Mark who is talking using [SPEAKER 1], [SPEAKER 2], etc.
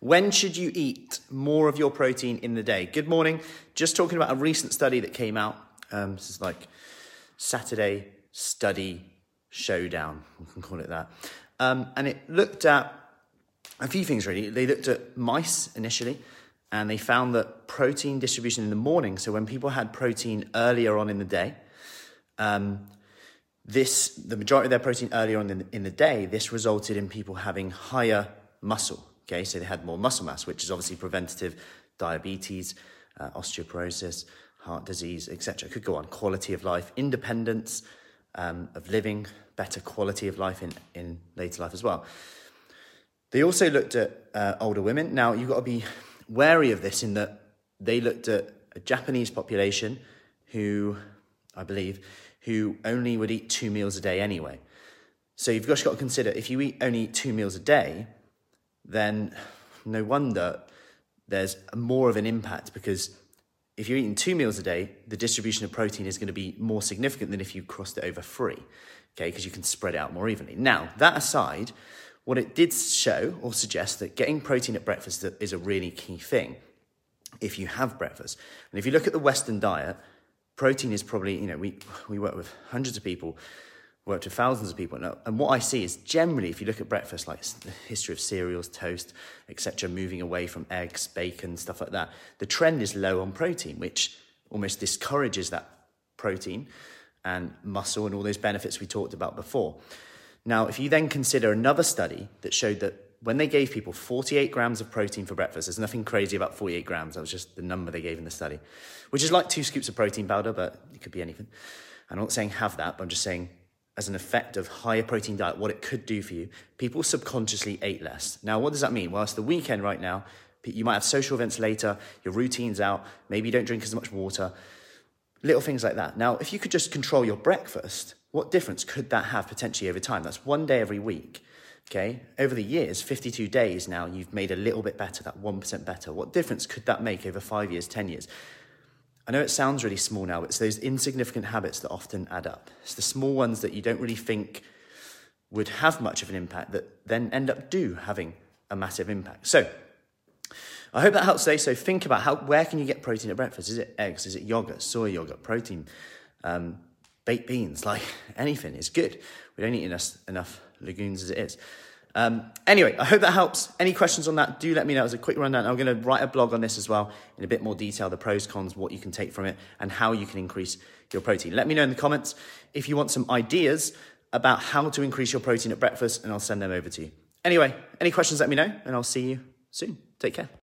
[SPEAKER 1] When should you eat more of your protein in the day? Good morning. Just talking about a recent study that came out. Um, this is like Saturday Study Showdown, we can call it that. Um, and it looked at a few things really. They looked at mice initially, and they found that protein distribution in the morning, so when people had protein earlier on in the day, um, this the majority of their protein earlier on in in the day, this resulted in people having higher muscle. Okay, so they had more muscle mass, which is obviously preventative diabetes, uh, osteoporosis, heart disease, etc. Could go on. Quality of life, independence um, of living, better quality of life in, in later life as well. They also looked at uh, older women. Now, you've got to be wary of this in that they looked at a Japanese population who, I believe, who only would eat two meals a day anyway. So you've just got to consider if you eat only two meals a day, then no wonder there's more of an impact because if you're eating two meals a day, the distribution of protein is going to be more significant than if you crossed it over three, okay, because you can spread it out more evenly. Now, that aside, what it did show or suggest that getting protein at breakfast is a really key thing if you have breakfast. And if you look at the Western diet, protein is probably, you know, we, we work with hundreds of people, work with thousands of people. And, and what I see is generally, if you look at breakfast, like the history of cereals, toast, etc., moving away from eggs, bacon, stuff like that, the trend is low on protein, which almost discourages that protein and muscle and all those benefits we talked about before. Now, if you then consider another study that showed that when they gave people 48 grams of protein for breakfast, there's nothing crazy about 48 grams. That was just the number they gave in the study, which is like two scoops of protein powder, but it could be anything. I'm not saying have that, but I'm just saying as an effect of higher protein diet, what it could do for you. People subconsciously ate less. Now, what does that mean? Well, it's the weekend right now. You might have social events later, your routine's out, maybe you don't drink as much water, little things like that. Now, if you could just control your breakfast, what difference could that have potentially over time? That's one day every week. Okay, over the years, 52 days now, you've made a little bit better, that 1% better. What difference could that make over five years, 10 years? I know it sounds really small now, but it's those insignificant habits that often add up. It's the small ones that you don't really think would have much of an impact that then end up do having a massive impact. So, I hope that helps today. So think about how where can you get protein at breakfast? Is it eggs? Is it yogurt? Soy yogurt? Protein? Um, baked beans? Like anything is good. We don't eat enough, enough legumes as it is. Um, anyway, I hope that helps. Any questions on that, do let me know. As a quick rundown, I'm going to write a blog on this as well in a bit more detail the pros, cons, what you can take from it, and how you can increase your protein. Let me know in the comments if you want some ideas about how to increase your protein at breakfast, and I'll send them over to you. Anyway, any questions, let me know, and I'll see you soon. Take care.